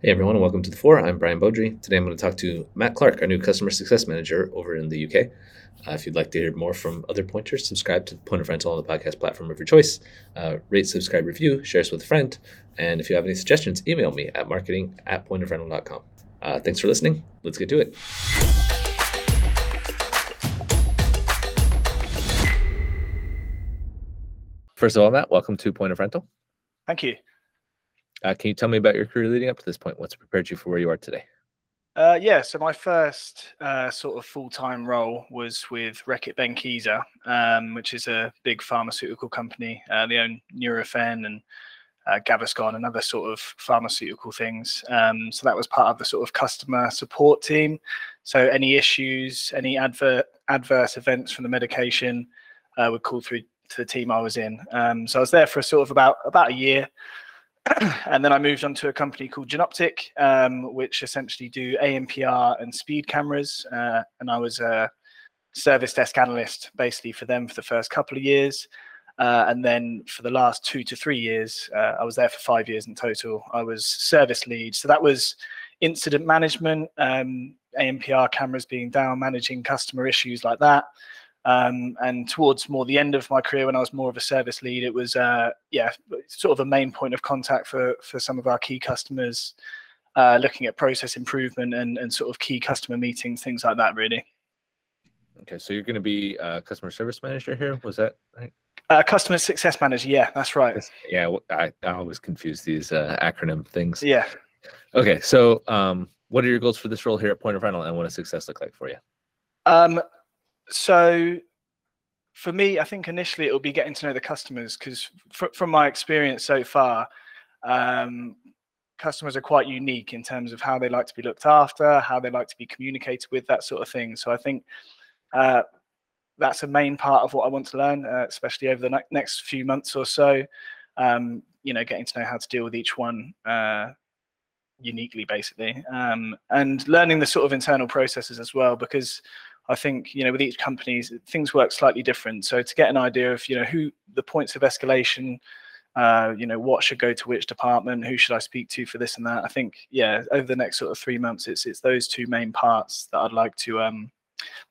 Hey everyone, and welcome to the Four. I'm Brian Beaudry. Today I'm going to talk to Matt Clark, our new customer success manager over in the UK. Uh, if you'd like to hear more from other pointers, subscribe to Point of Rental on the podcast platform of your choice. Uh, rate, subscribe, review, share us with a friend. And if you have any suggestions, email me at marketing at pointofrental.com. Uh, thanks for listening. Let's get to it. First of all, Matt, welcome to Point of Rental. Thank you. Uh, can you tell me about your career leading up to this point? What's prepared you for where you are today? Uh, yeah, so my first uh, sort of full time role was with Reckitt Benckiser, um, which is a big pharmaceutical company. Uh, they own Nurofen and uh, Gaviscon and other sort of pharmaceutical things. Um, so that was part of the sort of customer support team. So any issues, any adver- adverse events from the medication uh, would call through to the team I was in. Um, so I was there for sort of about about a year. and then I moved on to a company called Jenoptik, um, which essentially do ANPR and speed cameras. Uh, and I was a service desk analyst basically for them for the first couple of years. Uh, and then for the last two to three years, uh, I was there for five years in total. I was service lead. So that was incident management, um, ANPR cameras being down, managing customer issues like that. Um, and towards more the end of my career, when I was more of a service lead, it was uh, yeah, sort of a main point of contact for for some of our key customers, uh, looking at process improvement and and sort of key customer meetings, things like that, really. Okay, so you're going to be a customer service manager here. Was that right? Uh, customer success manager. Yeah, that's right. Yeah, I, I always confuse these uh, acronym things. Yeah. Okay, so um, what are your goals for this role here at Point of Rental, and what does success look like for you? Um, so for me, I think initially it will be getting to know the customers because fr- from my experience so far, um, customers are quite unique in terms of how they like to be looked after, how they like to be communicated with, that sort of thing. So I think uh, that's a main part of what I want to learn, uh, especially over the ne- next few months or so. Um, you know, getting to know how to deal with each one uh, uniquely, basically, um, and learning the sort of internal processes as well, because I think you know with each company things work slightly different. So to get an idea of you know who the points of escalation, uh, you know what should go to which department, who should I speak to for this and that. I think yeah over the next sort of three months it's it's those two main parts that I'd like to um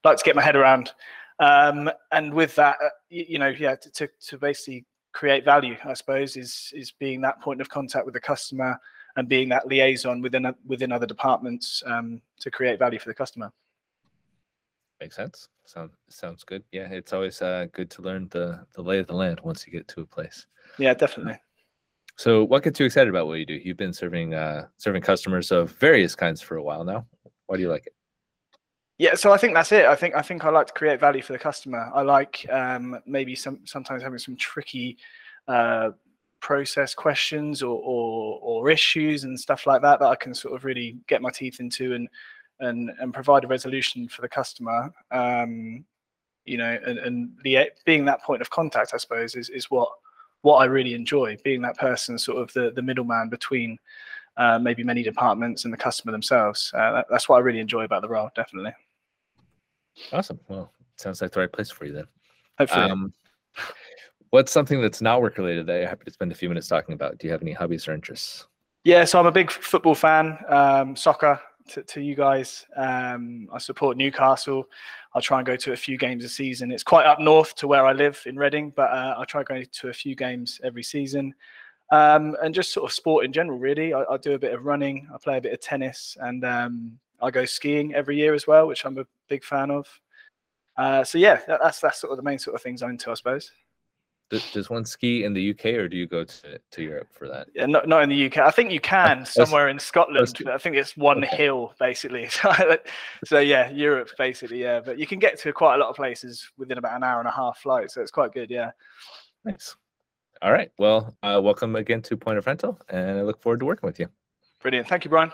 like to get my head around. Um, and with that, uh, you, know, yeah, to, to, to basically create value, I suppose, is is being that point of contact with the customer and being that liaison within within other departments um, to create value for the customer. Makes sense. Sounds sounds good. Yeah, it's always uh, good to learn the the lay of the land once you get to a place. Yeah, definitely. So, what gets you excited about what you do? You've been serving uh, serving customers of various kinds for a while now. Why do you like it? Yeah, so I think that's it. I think I think I like to create value for the customer. I like um, maybe some sometimes having some tricky uh, process questions or, or or issues and stuff like that that I can sort of really get my teeth into and and and provide a resolution for the customer um, you know and, and the being that point of contact i suppose is, is what what i really enjoy being that person sort of the the middleman between uh, maybe many departments and the customer themselves. Uh, that, that's what i really enjoy about the role definitely. Awesome. Well sounds like the right place for you then. Hopefully. Um, what's something that's not work related that you're happy to spend a few minutes talking about? Do you have any hobbies or interests? Yeah so i'm a big football fan um, soccer to, to you guys. Um, I support Newcastle. I'll try and go to a few games a season. It's quite up north to where I live in Reading, but uh, I try going to a few games every season. Um, and just sort of sport in general, really. I, I, do a bit of running, I play a bit of tennis, and um, I go skiing every year as well, which I'm a big fan of. Uh, so yeah, that, that's that's sort of the main sort of things I'm into, I suppose. Does, one ski in the UK or do you go to, to Europe for that? Yeah, not, not in the UK. I think you can somewhere in Scotland. I think it's one okay. hill basically. so yeah, Europe basically. Yeah, but you can get to quite a lot of places within about an hour and a half flight. So it's quite good. Yeah. Nice. All right. Well, uh, welcome again to Point of Rental, and I look forward to working with you. Brilliant. Thank you, Brian.